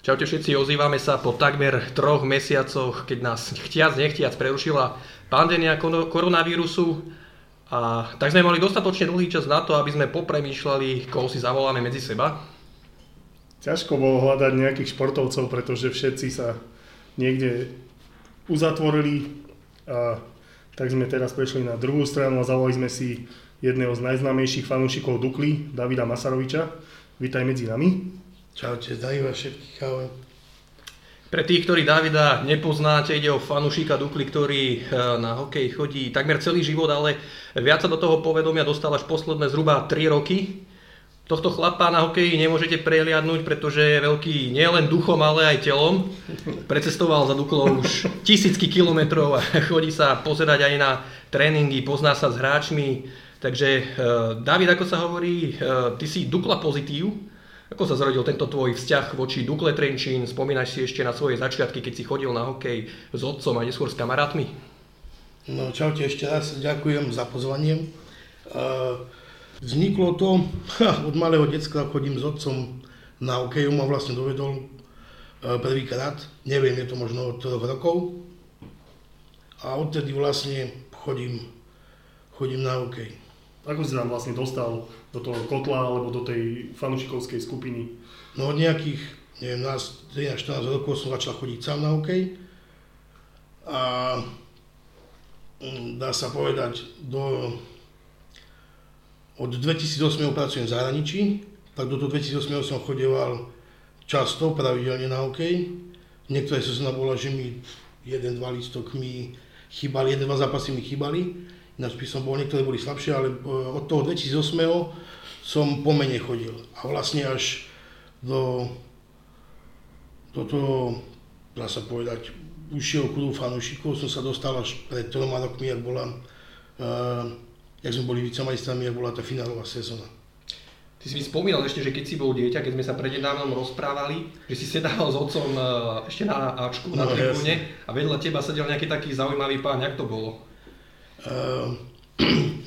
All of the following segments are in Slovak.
Čaute všetci, ozývame sa po takmer troch mesiacoch, keď nás chtiac nechtiac prerušila pandémia koronavírusu. A tak sme mali dostatočne dlhý čas na to, aby sme popremýšľali, koho si zavoláme medzi seba. Ťažko bolo hľadať nejakých športovcov, pretože všetci sa niekde uzatvorili a tak sme teraz prešli na druhú stranu a zavolali sme si jedného z najznámejších fanúšikov Dukly, Davida Masaroviča. Vítaj medzi nami. Čaute, zdravím vás všetkých, ahoj. Pre tých, ktorí Davida nepoznáte, ide o fanušika Dukly, ktorý eh, na hokej chodí takmer celý život, ale viac sa do toho povedomia dostal až posledné zhruba 3 roky. Tohto chlapa na hokeji nemôžete prehliadnúť, pretože je veľký nielen duchom, ale aj telom. Precestoval za Duklou už tisícky kilometrov a chodí sa pozerať aj na tréningy, pozná sa s hráčmi. Takže eh, David, ako sa hovorí, eh, ty si Dukla pozitív, ako sa zrodil tento tvoj vzťah voči Dukle Trenčín? Spomínaš si ešte na svoje začiatky, keď si chodil na hokej s otcom a neskôr s kamarátmi? No čaute ešte raz, ďakujem za pozvanie. Vzniklo to, od malého detska chodím s otcom na hokej, ma vlastne dovedol prvýkrát, neviem, je to možno od troch rokov. A odtedy vlastne chodím, chodím na hokej. Ako si tam vlastne dostal do toho kotla alebo do tej fanušikovskej skupiny? No od nejakých, neviem, nás 13-14 rokov som začal chodiť sám na hokej a mm, dá sa povedať, do, od 2008 pracujem v zahraničí, tak do toho 2008 som chodeval často, pravidelne na hokej. Niektoré sezóna bola, že mi jeden, dva lístok mi chýbali, jeden, dva zápasy mi chýbali Ináč by som bol, niektoré boli slabšie, ale e, od toho 2008 som pomene chodil. A vlastne až do, do toho, dá sa povedať, užšieho kruhu fanúšikov som sa dostal až pred troma rokmi, ak bola, uh, jak sme boli vicemajstrami, ak bola tá finálová sezóna. Ty si mi spomínal ešte, že keď si bol dieťa, keď sme sa prednedávnom rozprávali, že si sedával s otcom e, ešte na Ačku, na no, tribúne a vedľa teba sedel nejaký taký zaujímavý pán, jak to bolo?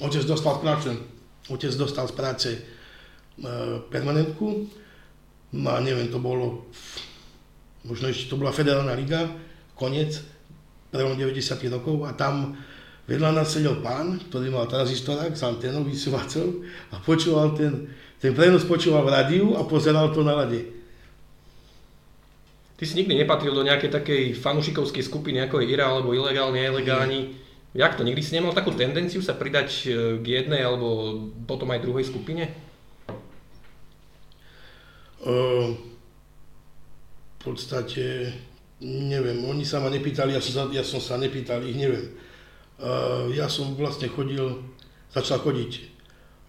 Otec dostal prácu, otec dostal z práce uh, permanentku, no a neviem, to bolo, možno ešte to bola federálna liga, koniec, prvom 90 rokov a tam vedľa nás sedel pán, ktorý mal tranzistorák s anténou vysúvacou a počúval ten, ten prenos počúval v rádiu a pozeral to na rade. Ty si nikdy nepatril do nejakej takej fanušikovskej skupiny, ako je IRA alebo ilegálni, ilegálni. Jak to? Nikdy si nemal takú tendenciu sa pridať e, k jednej alebo potom aj druhej skupine? Uh, v podstate neviem, oni sa ma nepýtali, ja som, sa, ja som sa nepýtal ich, neviem. Uh, ja som vlastne chodil, začal chodiť,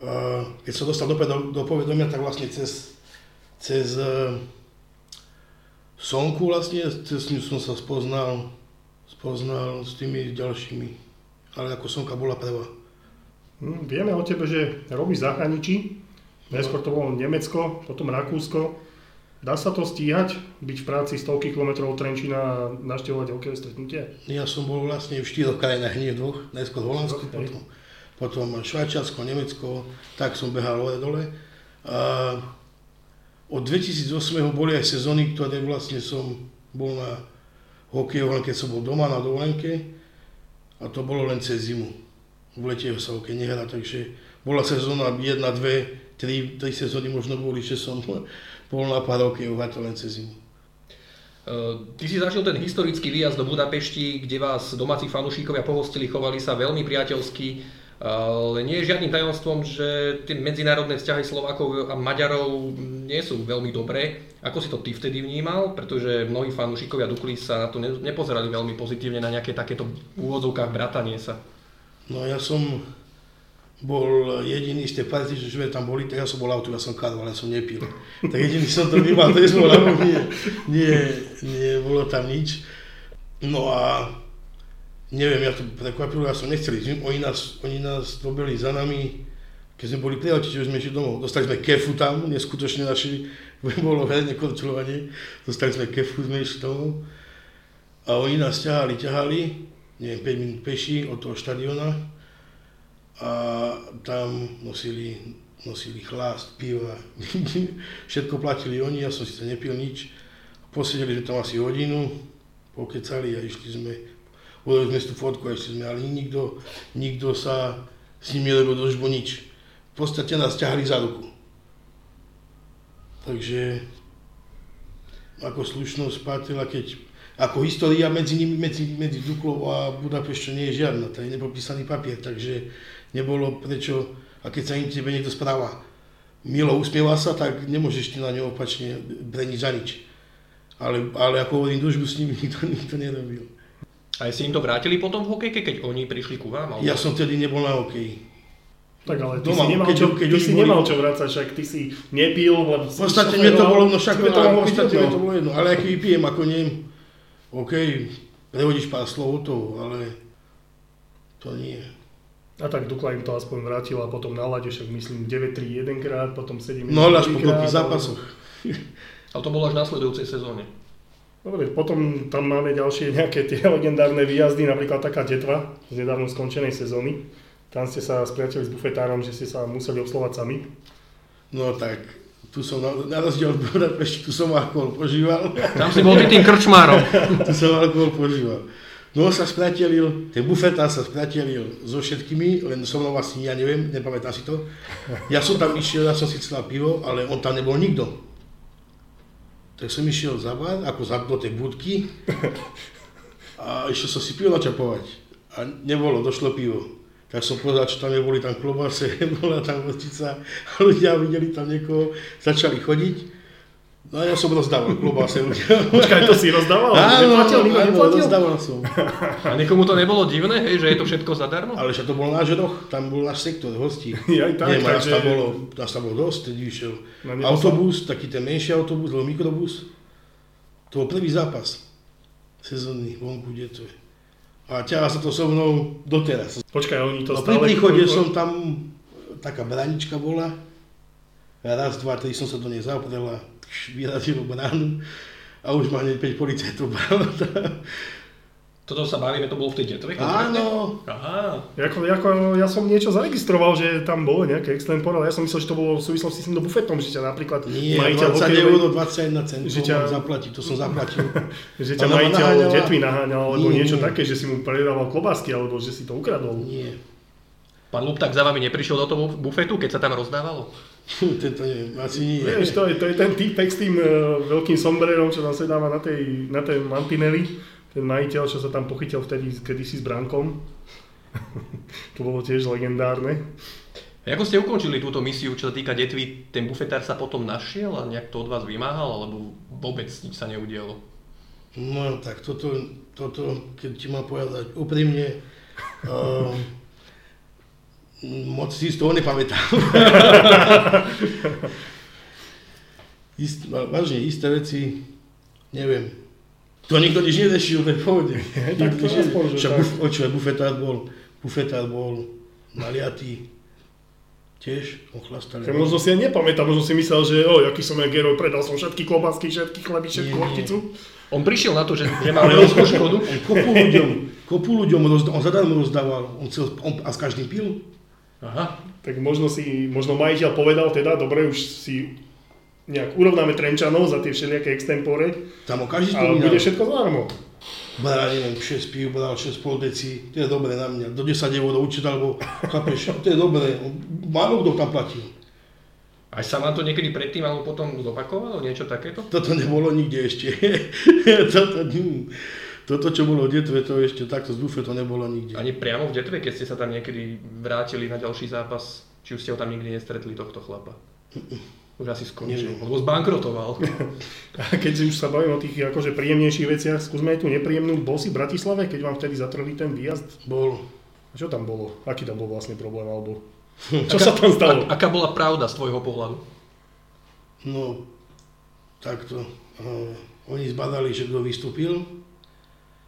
uh, keď som dostal do, do povedomia, tak vlastne cez, cez uh, Sonku vlastne, cez ňu som sa spoznal, spoznal s tými ďalšími ale ako Sonka bola prvá. Hm, vieme o tebe, že robíš v zahraničí, najskôr to bolo Nemecko, potom Rakúsko. Dá sa to stíhať, byť v práci stovky kilometrov od Trenčína a naštevovať hokejové stretnutie? Ja som bol vlastne v štyroch krajinách, nie v dvoch, najskôr v Holandsku, okay. potom, potom Švajčiarsko, Nemecko, tak som behal hore dole. A od 2008 boli aj sezóny, ktoré vlastne som bol na hokejovom, keď som bol doma na dovolenke a to bolo len cez zimu. V lete sa hokej nehrá, takže bola sezóna jedna, dve, tri, tri sezóny možno boli, že som bol na pár a to len cez zimu. Ty si zažil ten historický výjazd do Budapešti, kde vás domáci fanúšikovia pohostili, chovali sa veľmi priateľsky, ale nie je žiadnym tajomstvom, že tie medzinárodné vzťahy Slovákov a Maďarov nie sú veľmi dobré. Ako si to ty vtedy vnímal? Pretože mnohí fanúšikovia Dukly sa na to nepozerali veľmi pozitívne na nejaké takéto úvodzovkách bratanie sa. No ja som bol jediný z tej party, že sme tam boli, tak ja som bol auto, ja som kadol, ale som nepil. Tak jediný som to vnímal, to nie, nie, nie, bolo tam nič. No a neviem, ja to prekvapilo, ja som nechcel ísť, oni nás, oni nás dobili za nami, keď sme boli prijatí, že sme išli domov. Dostali sme kefu tam, neskutočne naši, bolo herne kontrolovanie, dostali sme kefu, sme išli domov. A oni nás ťahali, ťahali, neviem, 5 minút peši od toho štadiona, a tam nosili, nosili chlást, piva, všetko platili oni, ja som si to nepil nič. Posedeli sme tam asi hodinu, pokecali a išli sme, urobili sme si tú fotku a išli sme, ale nikto, nikto sa s nimi nerobil družbu nič. V podstate nás ťahali za ruku. Takže ako slušnosť patila, keď ako história medzi nimi, medzi, medzi Duklou a Budapešťou nie je žiadna, to je nepopísaný papier, takže nebolo prečo, a keď sa im tebe niekto správa milo usmieva sa, tak nemôžeš ty na ňo opačne breniť za nič. Ale, ale ako hovorím, družbu s nimi nikto, nikto nerobil. A si im to vrátili potom v hokejke, keď oni prišli ku vám? Alebo... Ja som vtedy nebol na hokeji. Tak ale ty Doma, si nemal, keď, čo, keď ty si boli... nemal čo vrácať, však ty si nepil, lebo V podstate mne to bolo, no však to, v podstate to bolo jedno, ale aký vypijem, ako nie, OK, prehodíš pár slov to, ale to nie. A tak Dukla im to aspoň vrátila a potom na lade, však myslím 9-3 jedenkrát, potom 7 No ale až po koľkých zápasoch. Ale to bolo až v nasledujúcej sezóne. Dobre, potom tam máme ďalšie nejaké tie legendárne výjazdy, napríklad taká detva z nedávno skončenej sezóny. Tam ste sa spriateli s bufetárom, že ste sa museli obslovať sami. No tak, tu som na, na rozdiel od Budapešti, tu som alkohol požíval. Tam si bol ty tým krčmárom. tu som alkohol požíval. No sa spriatelil, ten bufetár sa spriatelil so všetkými, len so mnou vlastne, ja neviem, nepamätám si to. Ja som tam išiel, ja som si chcel pivo, ale on tam nebol nikto. Tak som išiel za bar, ako za do tej budky a išiel som si pivo načapovať. A nebolo, došlo pivo. Tak som povedal, čo tam neboli tam klobase, bola tam vrtica a ľudia videli tam niekoho, začali chodiť. No ja som rozdával klobáse ľudia. Počkaj, to si rozdával? Áno, neplatil, nikto neplatil? rozdával som. A niekomu to nebolo divné, hej, že je to všetko zadarmo? Ale že to bol náš roh, tam bol náš sektor hostí. Ja aj tak, Nie, takže... tam bolo, nás tam bolo dosť, tedy išiel autobus, taký ten menší autobus, alebo mikrobus. To bol prvý zápas sezónny vonku, kde to je. A ťahá sa to so mnou doteraz. Počkaj, oni to no, stále... Pri príchode som tam, taká branička bola, raz, dva, tri som sa do nej zaprela, vyrazil bránu a už má hneď 5 policajtov Toto sa bavíme, to bolo v tej detve? Áno. Aha. Jako, jako, ja som niečo zaregistroval, že tam bolo nejaké extempore, ale ja som myslel, že to bolo v súvislosti s tým bufetom, že ťa napríklad Nie, majiteľ 20 eur, 21 centov že ťa... zaplatí, to som zaplatil. že ťa majiteľ naháňala... detvy naháňal, alebo nie, niečo nie. také, že si mu predával klobásky, alebo že si to ukradol. Nie. Pán Lupták za vami neprišiel do toho bufetu, keď sa tam rozdávalo? to neviem, asi nie. Vieš, to je, to je ten týpek s tým uh, veľkým sombrerom, čo tam sedáva na tej, na tej mantineli. Ten majiteľ, čo sa tam pochytil vtedy kedysi s bránkom. to bolo tiež legendárne. A ako ste ukončili túto misiu, čo sa týka detvy, ten bufetár sa potom našiel a nejak to od vás vymáhal, alebo vôbec nič sa neudialo? No tak toto, toto keď ti mám povedať úprimne, uh, moc si z toho nepamätám. Ist, vážne, isté veci, neviem. To nikto nič nerešil, to je v pohode. tak to aspoň, Však buf, očo, bufetár bol, bufetár bol naliatý, tiež ochlastali. Ja možno si ja nepamätám, možno si myslel, že oj, aký som ja geroj, predal som všetky klobásky, všetky chleby, všetku horticu. On prišiel na to, že, že mal veľkú škodu. On kopu ľuďom, kopu ľuďom rozdával, on zadarmo rozdával, on, chcel, on a s každým pil. Aha. Tak možno si, možno majiteľ povedal teda, dobre, už si nejak urovnáme Trenčanov za tie všelijaké extempore. Tam o každý Ale bude všetko zadarmo. Bral, neviem, 6 pív, bral 6 pol deci, to je dobré na mňa. Do 10 eur určite, alebo chápeš, to je dobré. Málo kto tam platil. Aj sa vám to niekedy predtým alebo potom zopakovalo, niečo takéto? Toto nebolo nikde ešte. Toto, hm. Toto, čo bolo v Detve, to ešte takto z bufe, to nebolo nikde. Ani priamo v Detve, keď ste sa tam niekedy vrátili na ďalší zápas, či už ste ho tam nikdy nestretli, tohto chlapa? Už asi skončil, lebo zbankrotoval. A keď už sa bavím o tých akože príjemnejších veciach, skúsme aj tú nepríjemnú. Bol si v Bratislave, keď vám vtedy zatrhli ten výjazd? Bol. A čo tam bolo? Aký tam bol vlastne problém? Alebo... Čo aká, sa tam stalo? A, aká bola pravda z tvojho pohľadu? No, takto. Uh, oni zbadali, že kto vystúpil,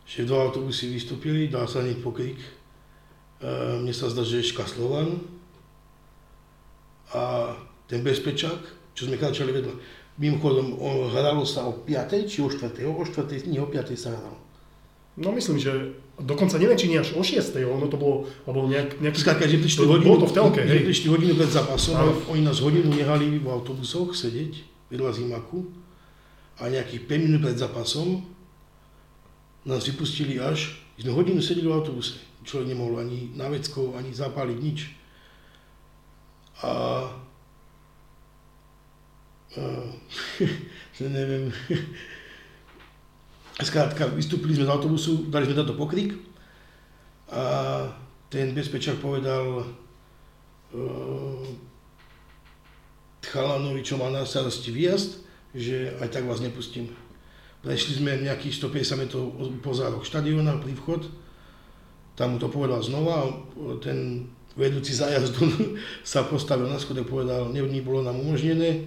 že dva autobusy vystúpili, dá sa hneď pokrik. E, mne sa zdá, že je Slovan a ten bezpečák, čo sme kráčali vedľa. Mimochodom, hralo sa o 5. či o 4. O 4. nie o 5. sa hralo. No myslím, že dokonca neviem, či nie až o 6. ono to bolo, alebo nejak, nejaký... Skladka, že prišli hodinu, bolo to v telke, hej. prišli hodinu pred zápasom, oni nás hodinu nehali v autobusoch sedieť vedľa zimaku a nejakých 5 minút pred zápasom nás vypustili až, sme hodinu sedeli v autobuse. Človek nemohol ani na vecko, ani zapáliť nič. A, a neviem, Skrátka, vystúpili sme z autobusu, dali sme táto pokrik a ten bezpečák povedal uh, chalanovi, čo má na starosti výjazd, že aj tak vás nepustím. Prešli sme nejakých 150 metrov po zárok štadiona pri vchod, tam mu to povedal znova, ten vedúci zájazdu sa postavil na schode, povedal, nevní bolo nám umožnené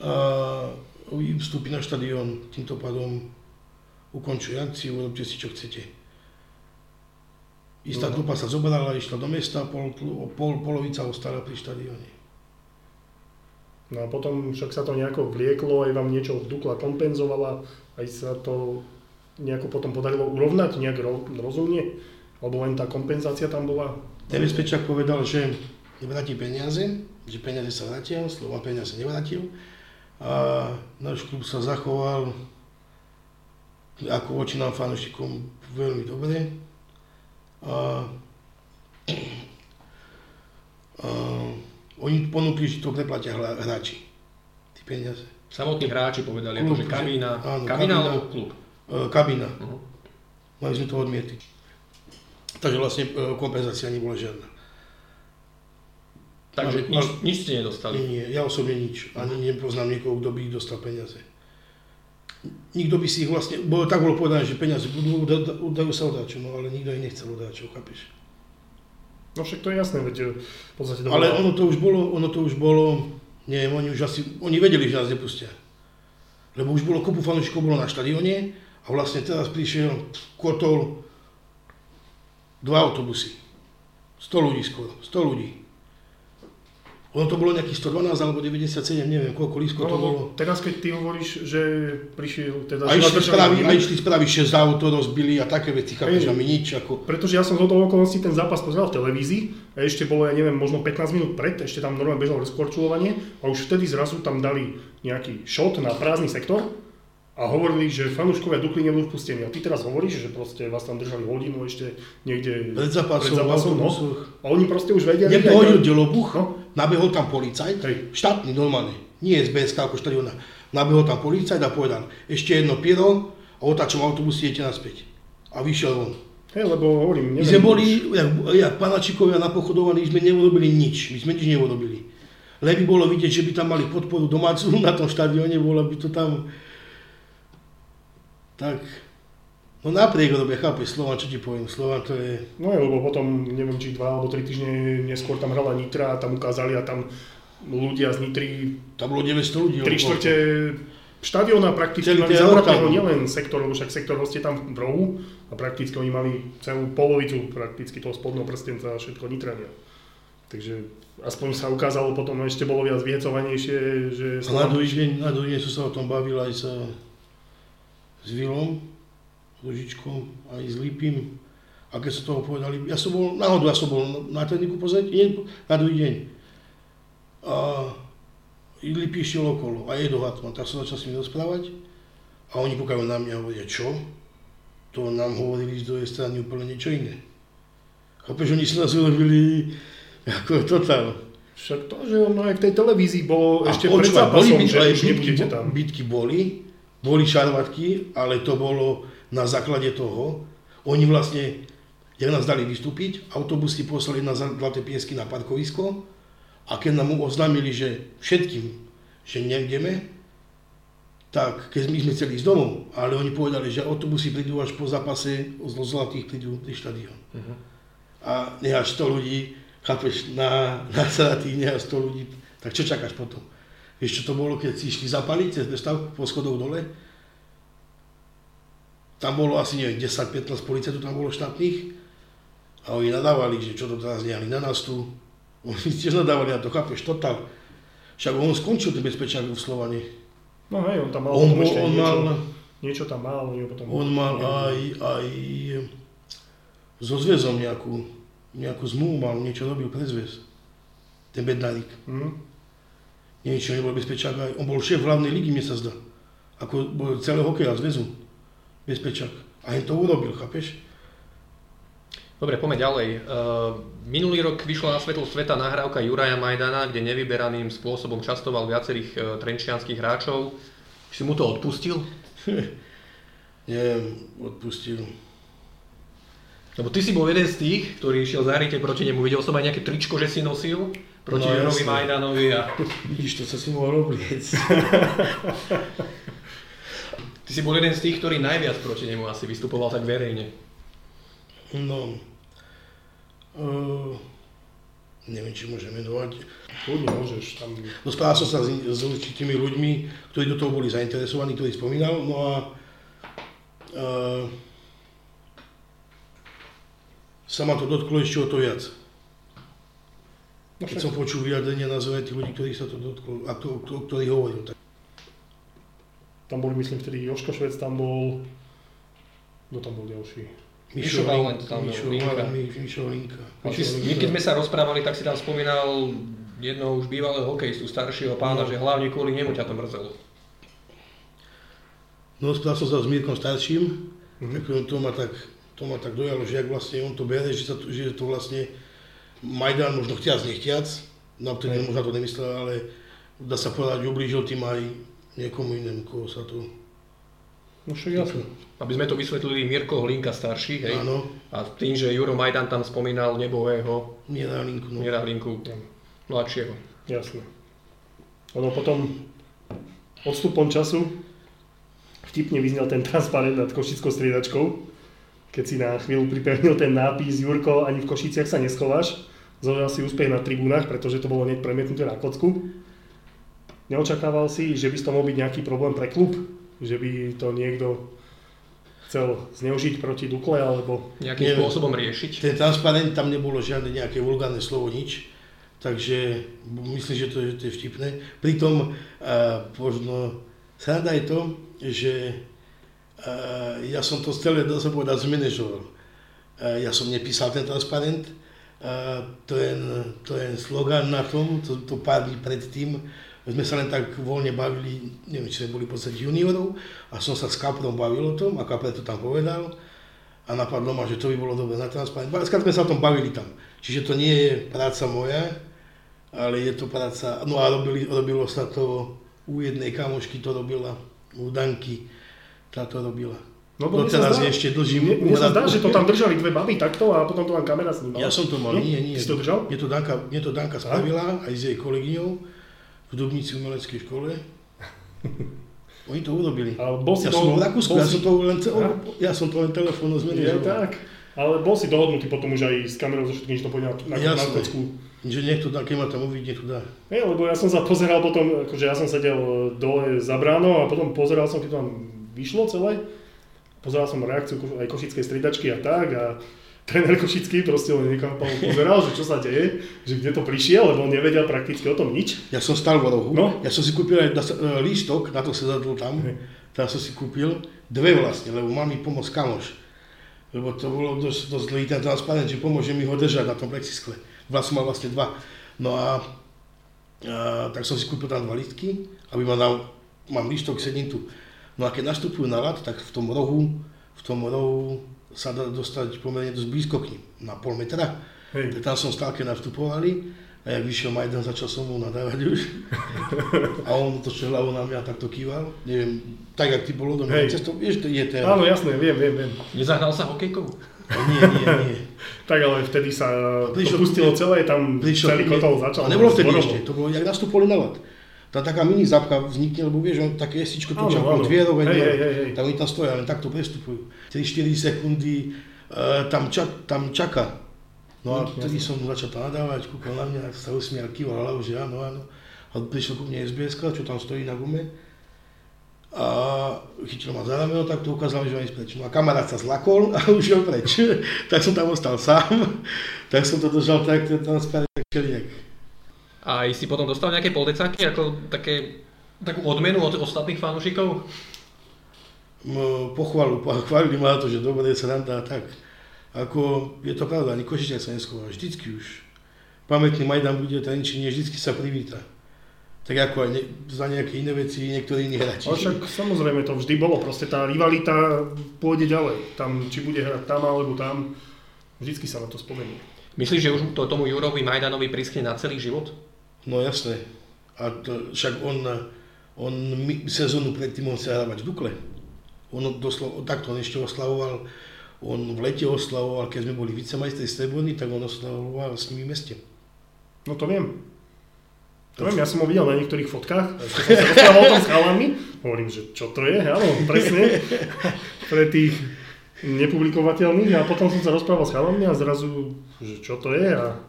a vstúpi na štadión, týmto pádom ukončuje akciu, urobte si čo chcete. Istá no. trupa sa zobrala, išla do mesta, pol, pol, polovica ostala pri štadióne. No a potom však sa to nejako vlieklo, aj vám niečo Dukla kompenzovala, aj sa to nejako potom podarilo urovnať nejak rozumne? Alebo len tá kompenzácia tam bola? Ten bezpečák povedal, že nevráti peniaze, že peniaze sa vrátia, slova peniaze nevrátil. A náš klub sa zachoval ako voči nám fanúšikom veľmi dobre. A, a oni ponúkli, že to preplatia hráči, tí peniaze. Samotní hráči povedali, klub, že kabína, áno, kabína, alebo klub? Kabína. Uh-huh. Mali sme to odmietli. Takže vlastne uh, kompenzácia nebola žiadna. Takže nič, nič ste nedostali? Nie, ja osobne nič. Ani nepoznám niekoho, kto by dostal peniaze nikto by si ich vlastne, bolo tak bolo povedané, že peniaze budú, dajú sa odáčom, no ale nikto ich nechcel odáčom, chápeš? No však to je jasné, veď eh, v podstate to Ale ono to už bolo, ono to už bolo, neviem, oni už asi, oni vedeli, že nás nepustia. Lebo už bolo kopu fanúšikov bolo na štadióne a vlastne teraz prišiel Kotol dva autobusy. 100 ľudí skoro, 100 ľudí. Ono to bolo nejakých 112 alebo 97, neviem koľko lískov no, to bolo. Teraz keď ty hovoríš, že prišiel teda... A išli spraví, a išli spraviť 6 auto, rozbili a také veci, chápeš, a my nič ako... Pretože ja som z okolností ten zápas pozeral v televízii a ešte bolo, ja neviem, možno 15 minút pred, ešte tam normálne bežalo rozkorčulovanie a už vtedy zrazu tam dali nejaký shot na prázdny sektor a hovorili, že fanúškovia Dukly nebudú vpustení. A ty teraz hovoríš, že proste vás tam držali hodinu ešte niekde pred zápasom, pred zápasom no. A oni proste už vedia... Niekto hodil delobuch, no? nabehol tam policajt, Hej. štátny normálne, nie SBSK ako štadiona. Nabehol tam policajt a povedal, ešte jedno piero a otáčom autobus idete naspäť. A vyšiel von. Hej, lebo hovorím, neviem, My sme boli, jak, jak panačikovia napochodovaní, sme neurobili nič, my sme nič neurobili. Len by bolo vidieť, že by tam mali podporu domácu na tom štadióne, bolo by to tam tak No napriek dobe, chápeš, Slovan, čo ti poviem, Slovan to je... No je, lebo potom, neviem, či dva alebo tri týždne neskôr tam hrala Nitra a tam ukázali a tam ľudia z Nitry... Tam bolo 900 ľudí. Tri štvrte štadiona prakticky mali zavratého nielen sektor, lebo však sektor ste tam v rohu a prakticky oni mali celú polovicu prakticky toho spodného prstenca a všetko Nitrania. Takže aspoň sa ukázalo potom ešte bolo viac vyhecovanejšie, že... A na druhý deň, na druhý deň som sa o tom bavil aj sa s Vilom, Ložičkom, aj s Lipím. A keď sa toho povedali, ja som bol, náhodou ja som bol na tréningu pozrieť, na druhý deň. A Lipí išiel okolo a je do Hatman, tak som začal s nimi rozprávať. A oni pokávajú na mňa a hovoria, čo? To nám hovorili z druhej strany úplne niečo iné. Chápeš, oni si nás urobili ako totál. Však to, že ono aj v tej televízii bolo a ešte pred zápasom, že už nebudete tam. Bitky boli, boli šarvatky, ale to bolo na základe toho. Oni vlastne, jak nás dali vystúpiť, autobusy poslali na Zlaté piesky na parkovisko a keď nám oznámili, že všetkým, že nejdeme, tak keď my sme chceli ísť domov, ale oni povedali, že autobusy prídu až po zápase zo Zlatých prídu pri štadión. Uh-huh. A nechá 100 ľudí, chápeš, na, na Zlatých nechá 100 ľudí, tak čo čakáš potom? Čo to bolo, keď si išli zapaliť cez prestav po schodoch dole? Tam bolo asi, neviem, 10-15 policajtov tam bolo štátnych a oni nadávali, že čo to teraz nehali na nás tu. Oni tiež nadávali na to, chápeš, totál. Však on skončil ten bezpečák v Slovane. No hej, on tam mal on, bol, on niečo, mal, niečo tam mal. Potom on mal aj, aj so zväzom nejakú, nejakú zmluvu mal, niečo robil pre zväz. Ten bednárik. Mm. Niečo nebol bezpečák, on bol šéf hlavnej ligy, mi sa zdá. ako celého hokeja zväzu. Bezpečak. A jen to urobil, chápeš? Dobre, poďme ďalej. Uh, minulý rok vyšla na svetlo sveta nahrávka Juraja Majdana, kde nevyberaným spôsobom častoval viacerých uh, trenčianských hráčov. Si mu to odpustil? Nie, odpustil. Lebo ty si bol jeden z tých, ktorý išiel zahrite proti nemu. Videl som aj nejaké tričko, že si nosil proti no, Jurovi Majdanovi. A... Vidíš, to sa si mohol obliec. ty si bol jeden z tých, ktorý najviac proti nemu asi vystupoval tak verejne. No, uh, neviem, či môžem menovať. Kľudne môžeš tam... No spával som sa s, s určitými ľuďmi, ktorí do toho boli zainteresovaní, ktorí spomínal, no a uh, sa ma to dotklo ešte o to viac. Keď som počul vyjadrenia na tých ľudí, ktorých sa to dotklo, a to, o ktorých hovoril. Tak. Tam boli, myslím, vtedy Joško Švec, tam bol... Kto tam bol ďalší? Mišo Valent tam. Mišo Linka. My keď sme sa rozprávali, tak si tam spomínal jedného už bývalého hokejistu, staršieho pána, no. že hlavne kvôli nemu ťa to mrzelo. No, spýtal som sa s Mírkom starším, mm-hmm. to ma tak to ma tak dojalo, že ak vlastne on to bere, že, sa to, že to vlastne Majdan možno chtiac nechtiac, no vtedy možno to nemyslel, ale dá sa povedať, ublížil tým aj niekomu inému, koho sa to... No však jasne. Aby sme to vysvetlili, Mirko Hlinka starší, hej? Áno. A tým, že Juro Majdan tam spomínal nebového... Mieralinku, no. Mieralinku, mladšieho. Jasne. Ono potom odstupom času vtipne vyznel ten transparent nad Košickou striedačkou, keď si na chvíľu pripevnil ten nápis Jurko, ani v Košiciach sa neschováš, zaujal si úspech na tribúnach, pretože to bolo hneď premietnuté na kocku. Neočakával si, že by to mohol byť nejaký problém pre klub, že by to niekto chcel zneužiť proti Dukle, alebo... Nejakým spôsobom riešiť? Ten transparent, tam nebolo žiadne nejaké vulgárne slovo, nič. Takže myslím, že to, že to je vtipné. Pritom uh, možno sranda je to, že Eh, ja som to celé, dá sa povedať, zmanéžoval. Eh, ja som nepísal ten transparent, to je, to je slogan na tom, to, to pár dní predtým, sme sa len tak voľne bavili, neviem, či sme boli v podstate juniorov, a som sa s Kaprom bavil o tom, a Kapre to tam povedal, a napadlo ma, že to by bolo dobre na transparent. Skrátka sme sa o tom bavili tam. Čiže to nie je práca moja, ale je to práca, no a robili, robilo sa to u jednej kamošky, to robila, u Danky, táto robila. No, no teraz zdá, ešte dlžím. Mne sa zdá, že to tam držali dve baby takto a potom to vám kamera snímala. Ja som to mal, no? nie, nie. Si to držal? Mne to Danka, mne to Danka spravila aj s jej kolegyňou v Dubnici umeleckej škole. Oni to urobili. Ale bol si ja to, som v Rakúsku, ja som to len, ja som to len telefónno zmenil. Je tak. Ale bol si dohodnutý potom už aj s kamerou so všetkým, že to pôjde na, na, na kocku. Že niekto dá, keď ma tam uvidí, nech to dá. Nie, lebo ja som sa pozeral potom, akože ja som sedel dole za bránou a potom pozeral som, keď tam vyšlo celé. Pozeral som reakciu aj košickej stridačky a tak a tréner Košický proste len niekam pozeral, že čo sa deje, že kde to prišiel, lebo on nevedel prakticky o tom nič. Ja som stal v rohu, no? ja som si kúpil aj e, lístok, na to zadol tam, tam som si kúpil, dve vlastne, lebo mám mi pomôcť kamoš. Lebo to bolo dosť, dosť dlhý ten transparent, že pomôže mi ho držať na tom plexiskle. Vlastne mal vlastne dva. No a, a tak som si kúpil tam dva lístky, aby ma dal, mám lístok, sedím tu. No a keď nastupujú na rad, tak v tom rohu, v tom rohu sa dá dostať pomerne dosť blízko k ním, na pol metra. Hej. Tak tam som stál, keď nastupovali a jak vyšiel Majdan, začal som mu nadávať už. a on to hlavou na mňa takto kýval. Neviem, tak jak ty bolo do mňa cestou, vieš, to je ten... Áno, jasné, viem, viem, viem. Nezahnal sa hokejkou? Nie, nie, nie. tak ale vtedy sa prišlo, to pustilo celé, tam prišlo, celý kotol začal. A nebolo vtedy ešte, to bolo, jak nastupovali na lat tá taká mini zápka vznikne, lebo vieš, také jesičko tu čaká od dvierov, hej, hej, hej, hej. tam oni tam stoja, len takto prestupujú. 3-4 sekundy uh, tam, ča, tam čaká. No a vtedy som začal tam nadávať, kúkal na mňa, sa usmial, kýval hlavu, že áno, áno. A prišiel ku mne SBS, čo tam stojí na gume. A chytil ma za rameno, tak to ukázal, že on je preč. No a kamarát sa zlakol a už je preč. tak som tam ostal sám. tak som to držal tak, ten transparent, tak a si potom dostal nejaké poldecáky, ako také, takú odmenu od ostatných fanúšikov? No, pochvalu, chválili ma to, že dobre sranda a tak. Ako, je to pravda, ani Košičák sa neschová, vždycky už. Pamätný Majdan bude Trenčine, vždycky sa privíta. tak ako aj ne, za nejaké iné veci niektorí iní hráči. Ale však samozrejme to vždy bolo, proste tá rivalita pôjde ďalej. Tam, či bude hrať tam alebo tam, vždycky sa na to spomenie. Myslíš, že už to tomu Jurovi Majdanovi prischne na celý život? No jasné. A to, však on, on sezónu predtým on sa hrávať v Dukle. On doslova, takto on ešte oslavoval, on v lete oslavoval, keď sme boli vicemajstri Streborní, tak on oslavoval s nimi v meste. No to viem. To viem, ja som ho videl na niektorých fotkách, keď som sa rozprával o tom s chalami, hovorím, že čo to je, áno, presne, pre tých nepublikovateľných a potom som sa rozprával s chalami a zrazu, že čo to je a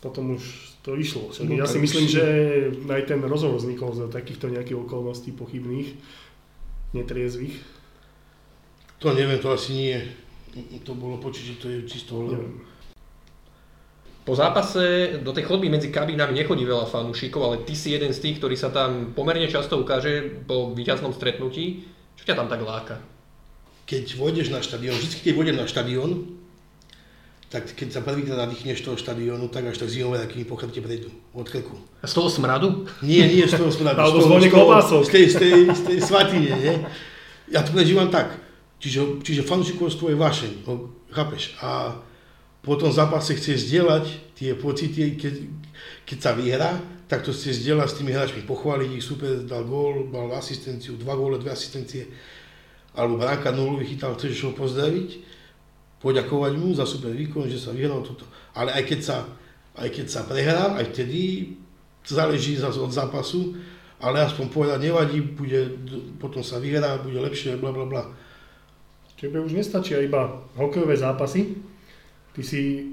potom už to išlo. Však No ja si myslím, že aj ten rozhovor vznikol za takýchto nejakých okolností pochybných, netriezvých, To neviem, to asi nie. To bolo počuť, že to je čisto neviem. Po zápase do tej chodby medzi kabínami nechodí veľa fanúšikov, ale ty si jeden z tých, ktorý sa tam pomerne často ukáže po víťaznom stretnutí. Čo ťa tam tak láka? Keď vojdeš na štadión, vždy keď vojdem na štadión, tak keď sa prvýkrát nadýchneš toho štadiónu, tak až tak zimové takými po chrbte prejdú, od krku. A z toho smradu? Nie, nie z toho smradu. Alebo z toho- klobásov. Z tej, z tej, z tej svatine, nie? Ja to prežívam tak. Čiže, čiže fanúšikovstvo je vašeň, no, chápeš? A po tom zápase chceš zdieľať tie pocity, keď, keď sa vyhrá, tak to chceš zdieľať s tými hráčmi, pochváliť ich, super, dal gól, mal asistenciu, dva góle, dve asistencie, alebo bránka nulu vychytal, chceš ho pozdraviť, poďakovať mu za super výkon, že sa vyhral toto. Ale aj keď sa, aj keď sa prehrá, aj vtedy záleží zase od zápasu, ale aspoň povedať nevadí, bude, potom sa vyhrá, bude lepšie, bla bla bla. Tebe už nestačia iba hokejové zápasy. Ty si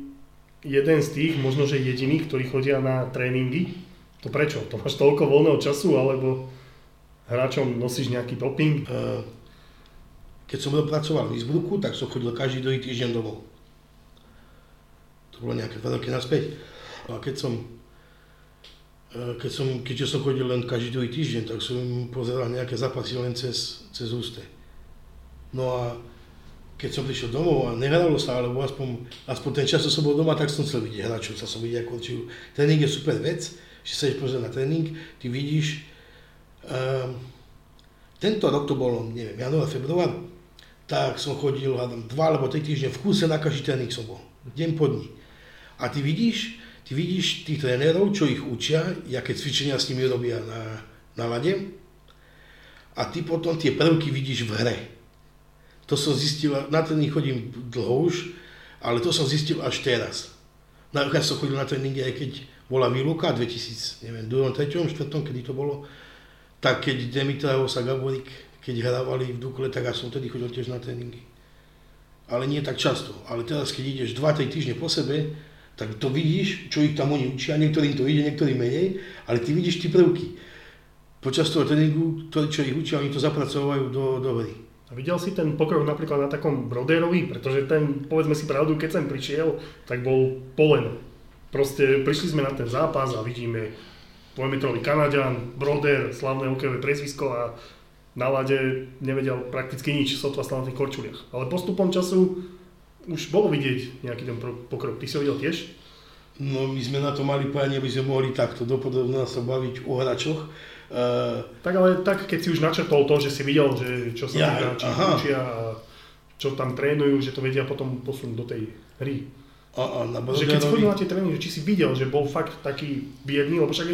jeden z tých, možno že jediný, ktorí chodia na tréningy. To prečo? To máš toľko voľného času, alebo hráčom nosíš nejaký doping? Eh, Keď som pracoval v Innsbrucku, tak som chodil každý druhý týždeň domov. To bolo nejaké dva roky naspäť. A keď som, eh, keď som, keďže som chodil len každý druhý týždeň, tak som pozeral nejaké zápasy len cez, cez úste. No a keď som prišiel domov a nehralo sa, alebo aspoň, aspoň ten čas, čo som bol doma, tak som chcel vidieť hráčov, chcel som vidieť, ako čiu. Tréning je super vec, že sa ideš pozrieť na tréning, ty vidíš, um, tento rok to bolo, neviem, január, február, tak som chodil, hádam, dva alebo tri týždne v kúse na každý tréning som bol, deň po dní. A ty vidíš, ty vidíš tých trénerov, čo ich učia, aké cvičenia s nimi robia na, na lade, a ty potom tie prvky vidíš v hre. To som zistil, na tréning chodím dlho už, ale to som zistil až teraz. Napríklad som chodil na tréningy, aj keď bola výluka 2000, neviem, 2., 3., 4., kedy to bolo, tak keď Demitrajov a Gaborik, keď hrávali v Dukle, tak ja som tedy chodil tiež na tréningy. Ale nie tak často. Ale teraz, keď ideš 2-3 týždne po sebe, tak to vidíš, čo ich tam oni učia, niektorým to ide, niektorým menej, ale ty vidíš tie prvky. Počas toho tréningu, to, čo ich učia, oni to zapracovajú do, do hry. A videl si ten pokrok napríklad na takom Broderovi, pretože ten, povedzme si pravdu, keď sem prišiel, tak bol poleno. Proste prišli sme na ten zápas a vidíme dvojmetrový Kanadian, Broder, slavné hokejové prezvisko a na lade nevedel prakticky nič, sotva stal na tých korčuliach. Ale postupom času už bolo vidieť nejaký ten pokrok. Ty si ho videl tiež? No my sme na to mali páni, aby sme mohli takto dopodobne sa baviť o hračoch. Uh, Tak ale tak, keď si už načrtol to, že si videl, že čo sa Ja, tí hráči učia a čo tam trénujú, že to vedia potom posunúť do tej hry. a, a na Že keď chodil na tie tréningy, či si videl, že bol fakt taký biedný, lebo však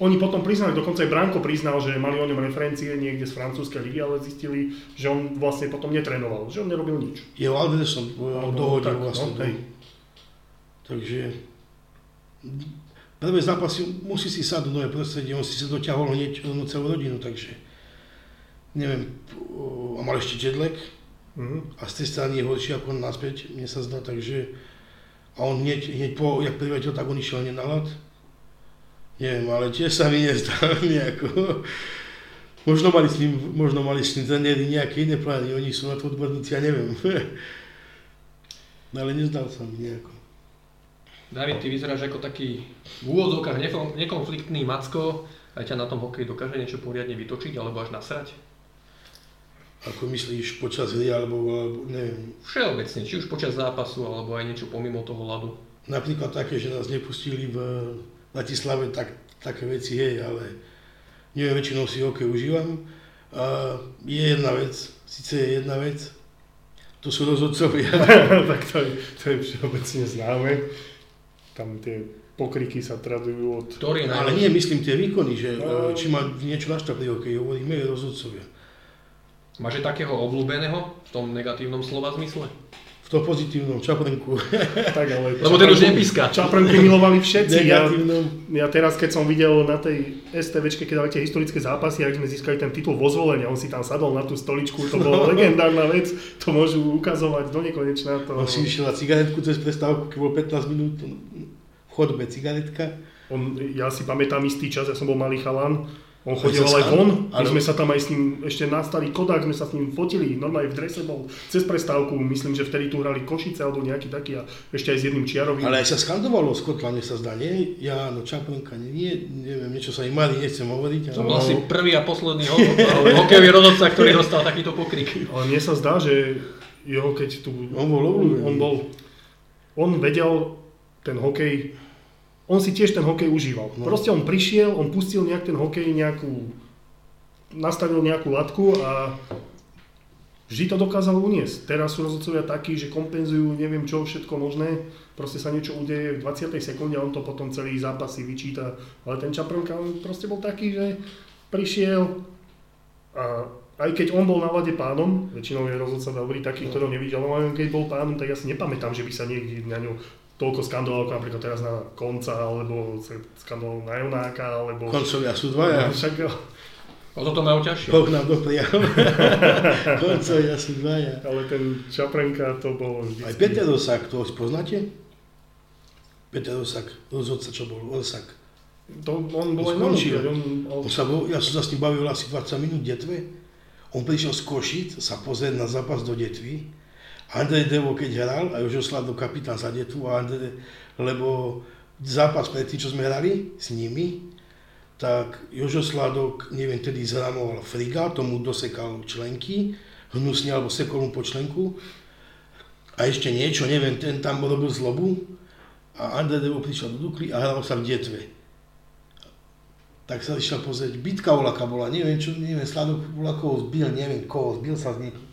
oni potom priznali, dokonca aj Branko priznal, že mali o ňom referencie niekde z francúzskej ligy, ale zistili, že on vlastne potom netrénoval, že on nerobil nič. jeho adresom No, dohodil tak, vlastne. no, hej. Takže prvé zápasy musí si sadnúť nové prostredie, on si sa doťahol hneď no, celú rodinu, takže neviem, a mal ešte jetlag Mhm. a z tej strany je horšie ako naspäť, mne sa zdá, takže a on hneď, hneď po, jak priletel, tak on išiel hneď na ľad. Neviem, ale tiež sa mi nezdá nejako. Možno mali s ním, možno mali s ním trenéri nejaké iné plány, oni sú na to odborníci, ja neviem. No ale nezdal sa mi nejako. David, ty vyzeráš ako taký v úvodzovkách nekonfliktný macko, aj ťa na tom hokeji dokáže niečo poriadne vytočiť alebo až nasrať? Ako myslíš počas hry, alebo, alebo neviem, Všeobecne, či už počas zápasu alebo aj niečo pomimo toho ľadu. napríklad také, že nás nepustili v Bratislave tak také veci, hej, ale neviem, väčšinou si hokej užívam. A je jedna vec, síce je jedna vec, to sú rozhodcovia. tak to je, to je všeobecne známe. Tam tie pokriky sa tradujú od... Ktorý je Ale najlepší? nie, myslím tie výkony, že No. e, či má niečo našťa pri hokeji, hovoríme rozhodcovia. Máš aj takého obľúbeného v tom negatívnom slova zmysle? V tom pozitívnom čaprnku, Tak, ale Lebo ten už nepíska. Čaprnku milovali všetci. Ja, negatívnom. ja teraz, keď som videl na tej STVčke, keď dali tie historické zápasy, ak sme získali ten titul vo zvolení, on si tam sadol na tú stoličku, to bola legendárna vec, to môžu ukazovať do nekonečna. To... On si išiel na cigaretku cez prestávku, keď bol 15 minút v chodbe cigaretka. On, ja si pamätám istý čas, ja som bol malý chalan, on Ale chodil skan- von, my ale- sme sa tam aj s ním ešte na starý Kodak, sme sa s ním fotili, normálne v drese bol cez prestávku, myslím, že vtedy tu hrali Košice alebo nejaký taký a ešte aj s jedným Čiarovým. Ale aj sa skandovalo Skotlande sa zdá, nie? Ja, no Čaprnka, nie, neviem, niečo sa im marí, nechcem hovoriť. To Ale... bol asi prvý a posledný ho- hokejový rozhodca, ktorý dostal takýto pokrik. Ale mne sa zdá, že jeho keď tu... On bol. On bol... On vedel ten hokej... On si tiež ten hokej užíval. No. Proste on prišiel, on pustil nejak ten hokej nejakú... Nastavil nejakú latku a vždy to dokázal uniesť. Teraz sú rozhodcovia takí, že kompenzujú neviem čo všetko možné. Proste sa niečo udeje v 20. sekunde a on to potom celý zápas si vyčíta. Ale ten Čaprnka, on proste bol taký, že prišiel a aj keď on bol na lade pánom, väčšinou je rozhodca dobrý taký, ktorého nevidel, ale keď bol pánom, tak ja si nepamätám, že by sa niekde na ňu toľko skandoval, ako napríklad teraz na konca, alebo sa skandoval na Jonáka, alebo... Koncovia sú dvaja. Však, O toto majú ťažšie. Boh nám doprial. Koncovia sú dvaja. ale ten Čaprenka to bolo vždy. Aj Peter Osak, to si poznáte? Peter Osak, rozhodca, čo bol, Osak. To, on bol aj Skončil. on, on, On sa bol, ja som sa s ním bavil asi 20 minút Detve. On prišiel z Košic sa pozrieť na zápas do Detvy. Andrej Devo keď hral a Jožo Slado kapitán za Detvu a Andrej, lebo zápas predtým, čo sme hrali s nimi, tak Jožo Sladok, neviem, tedy zramoval Friga, tomu dosekal členky, hnusne alebo sekol mu po členku. A ešte niečo, neviem, ten tam robil zlobu a Andrej Devo prišiel do Dukly a hral sa v Detve tak sa išiel pozrieť, bitka Olaka bola, neviem čo, neviem, Sladok Olakov zbil, neviem koho, zbil sa z niekým.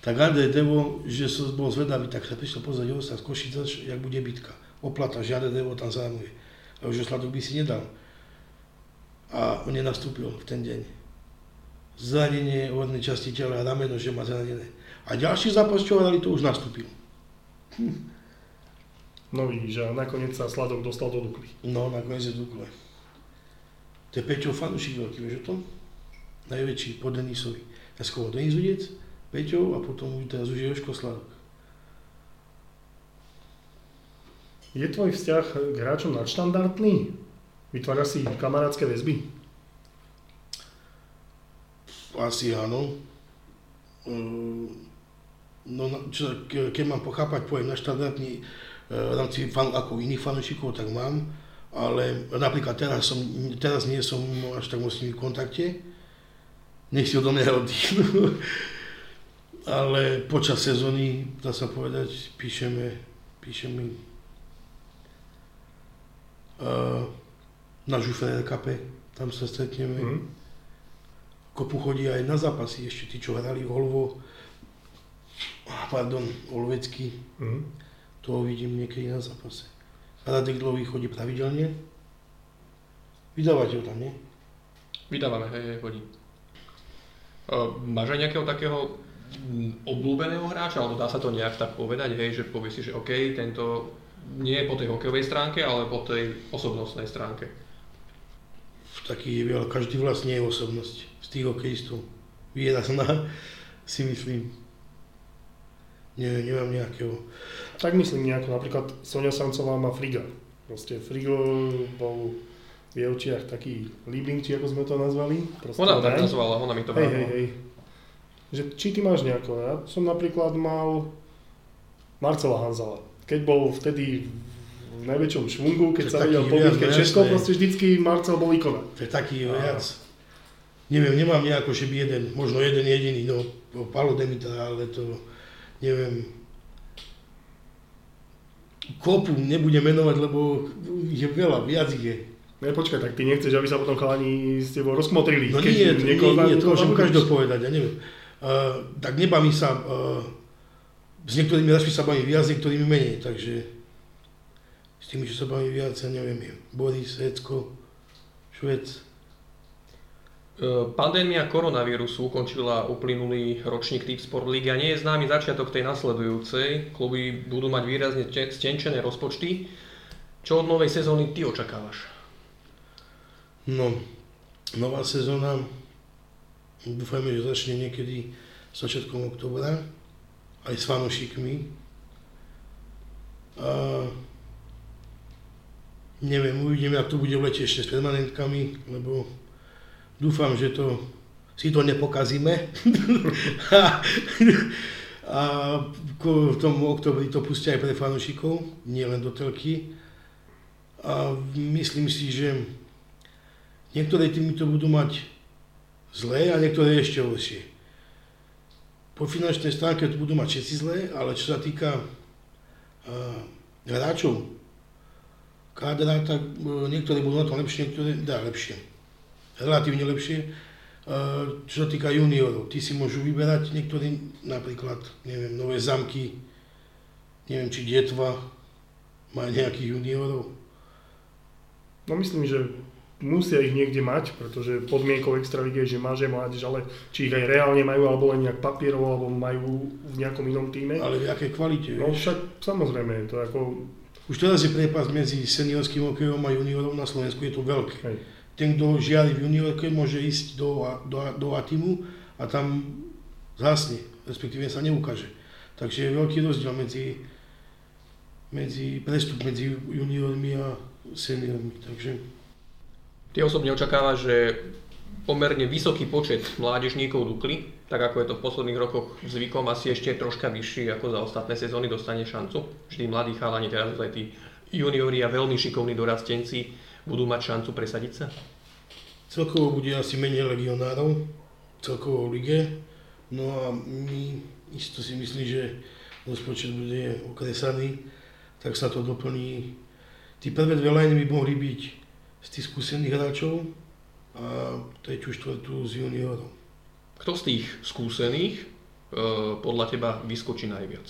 Tak Andrej Devo, že som bol zvedavý, tak sa prišiel pozrieť sa z Košica, jak bude bitka. Oplata, žiadne Devo tam zranuje. A už Sladok by si nedal. A on nenastúpil v ten deň. Zranenie hornej časti tela, rameno, že má zranené. A ďalší zápas, čo hrali, to už nastúpil. no vidíš, a nakoniec sa Sladok dostal do Dukly. No, nakoniec je Dukle. To je Peťo Fanušik veľký, vieš o tom? Najväčší po Denisovi. Ja skôr Denis Udec, Peťo a potom už teraz už Joško Sladok. Je tvoj vzťah k hráčom nadštandardný? Vytváraš si kamarátske väzby? Asi áno. Ehm, No, čo, ke- keď mám pochápať pojem na štandardný e, v rámci fan, ako iných fanúšikov, tak mám. Ale napríklad teraz, som, teraz nie som až tak moc s nimi v kontakte. Nech si odo mňa oddychnú. Ale počas sezóny, dá sa povedať, píšeme, píšeme uh, na Žufere Kape, tam sa stretneme. Hm? Kopu chodí aj na zápasy, ešte tí, čo hrali Holvo, pardon, Olvecký, Hm? toho vidím niekedy na zápase. Radek Dlový chodí pravidelne. Vydávate ho tam, nie? Vydávame, hej, hej, chodí. Uh, máš aj nejakého takého mm, obľúbeného hráča, alebo dá sa to nejak tak povedať, hej, že povieš si, že OK, tento nie je po tej hokejovej stránke, ale po tej osobnostnej stránke. Taký je veľa, každý vlastne je osobnosť z tých hokejistov. Výrazná, si myslím. Nie, nemám nejakého. Tak myslím nejako, napríklad Sonia Sancová má Friga. Proste Frigo bol v jej očiach taký líbling, či ako sme to nazvali. Proste Ona tak nazvala, ona mi to Hej, hej, vravila. hej. Že, či ty máš nejako, ja som napríklad mal Marcela Hanzala. Keď bol vtedy v najväčšom švungu, keď To sa vedel no všetko, jasné. proste vždycky Marcel bol ikona. To je taký Áno. viac. Neviem, nemám nejako, že by jeden, možno jeden jediný, no, Palo Demitra, ale to, neviem, kopu nebudem menovať, lebo je veľa, viac ich je. Ne, počkaj, tak ty nechceš, aby sa potom chalani s tebou rozkmotrili. No keď nie, nie, niekoho nie, zna- to môžem každého povedať, ja neviem. Uh, tak nebaví sa, uh, s niektorými hráčmi sa baví viac, s niektorými menej, takže s tými, čo sa baví viac, ja neviem, je Boris, Hecko, Švec. E, Pandémia koronavírusu ukončila uplynulý ročník Tip Sport League a nie je známy začiatok tej nasledujúcej. Kluby budú mať výrazne te- stenčené rozpočty. Čo od novej sezóny ty očakávaš? No, nová sezóna, dúfajme, že začne niekedy začiatkom oktobra, aj s fanúšikmi. A neviem, uvidíme, ak to bude v lete ešte s permanentkami, lebo dúfam, že to si to nepokazíme. a, a v tom oktobri to pustia aj pre fanúšikov, nie len do telky. A myslím si, že Niektoré týmy to budú mať zlé a niektoré ešte horšie. Po finančnej stránke to budú mať všetci zlé, ale čo sa týka uh, hráčov, kádra, tak uh, niektorí budú na to lepšie, niektoré dá lepšie. Relatívne lepšie. Uh, čo sa týka juniorov, tí si môžu vyberať niektorí napríklad, neviem, nové zamky, neviem, či Dietva má nejakých juniorov. No myslím, že musia ich niekde mať, pretože podmienkou extraligy je, že máže mládež, ale či ich aj reálne majú, alebo len nejak papierov, alebo majú v nejakom inom týme. Ale v akej kvalite, No vieš? však samozrejme, to ako, Už teraz je prepas medzi seniorským hokejom a juniorom na Slovensku, je to veľké. hej, Ten, kto žiari v juniorke, môže ísť do, do, do Atimu a tam zhasne, respektíve sa neukáže. Takže je veľký rozdiel medzi, medzi prestup medzi juniormi a seniormi. Takže Ty osobne očakávaš, že pomerne vysoký počet mládežníkov Dukly, tak ako je to v posledných rokoch zvykom, asi ešte troška vyšší ako za ostatné sezóny dostane šancu. Vždy mladí chalani, teraz aj tí juniori a veľmi šikovní dorastenci budú mať šancu presadiť sa. celkovo bude asi menej legionárov, celkovo v lige. No a my isto si myslí, že rozpočet bude okresaný, tak sa to doplní. Tí prvé dve line by mohli byť z tých skúsených hráčov a tretiu, štvrtú z juniorov. Kto z tých skúsených e, podľa teba vyskočí najviac?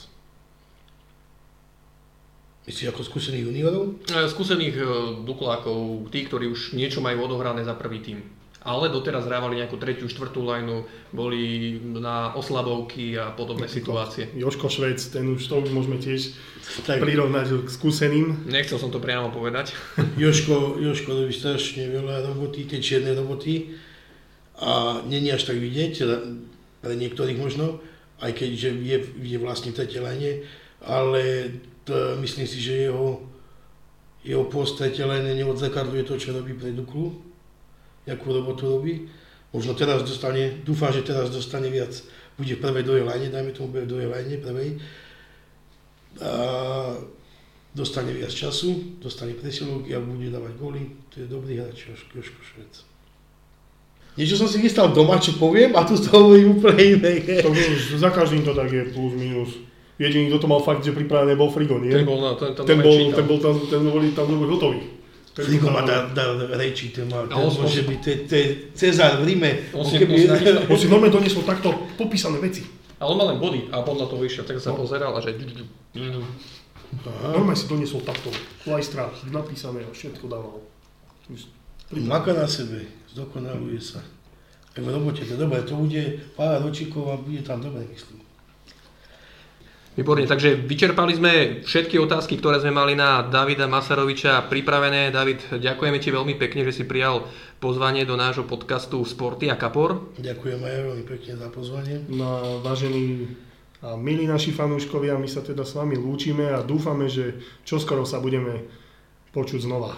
Myslíš ako skúsených juniorov? E, Skúsených e, Duklákov, tí, ktorí už niečo majú odohrané za prvý tým. Ale doteraz hrávali nejakú tretiu, štvrtú lineu, boli na oslabovky a podobné situácie. Joško Švec, ten už to už môžeme tiež Tak prirovnať k skúseným. Nechcel som to priamo povedať. Joško, Joško robí strašne veľa roboty, tie čierne roboty a není až tak vidieť, teda pre niektorých možno, aj keď že je, je vlastne v tretej line, ale to, myslím si, že jeho, jeho post tretej line neodzrkadľuje to, čo robí pre Duklu, akú robotu robí. Možno teraz dostane, dúfam, že teraz dostane viac. Bude v prvej, druhej line, dajme tomu, bude v druhej line, prvej. A dostane viac času, dostane presilovky a bude dávať góly. To je dobrý hráč, Joško, Švec. Niečo som si vystal doma, čo poviem, a tu to hovorím úplne iné. To už za každým to tak je, plus, minus. Jediný, kto to mal fakt, že pripravené, bol Frigo, nie? Ten bol, na, ten, ten, ten, bol, ten bol tam, ten bol tam bol hotový. Tam- má dá, dá reči, ten, má, ten A on- môže byť, to je- Cezar v Ríme. On si- keby, on si normálne doniesol takto popísané veci. Ale on má len body a podľa toho išiel, tak sa pozeral a že... Normálne si doniesol takto. Klajstra, napísané a všetko dával. Maka na sebe, zdokonaluje sa. V robote to je dobré, to bude pár ročíkov a bude tam dobre, myslím. Výborne, takže vyčerpali sme všetky otázky, ktoré sme mali na Davida Masaroviča pripravené. David, ďakujeme ti veľmi pekne, že si prijal pozvanie do nášho podcastu Sporty a Kapor. Ďakujem aj veľmi pekne za pozvanie. No a vážení a milí naši fanúškovia, my sa teda s vami lúčime a dúfame, že čoskoro sa budeme počuť znova.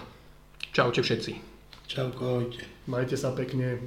Čaute všetci. Ahojte. Majte sa pekne.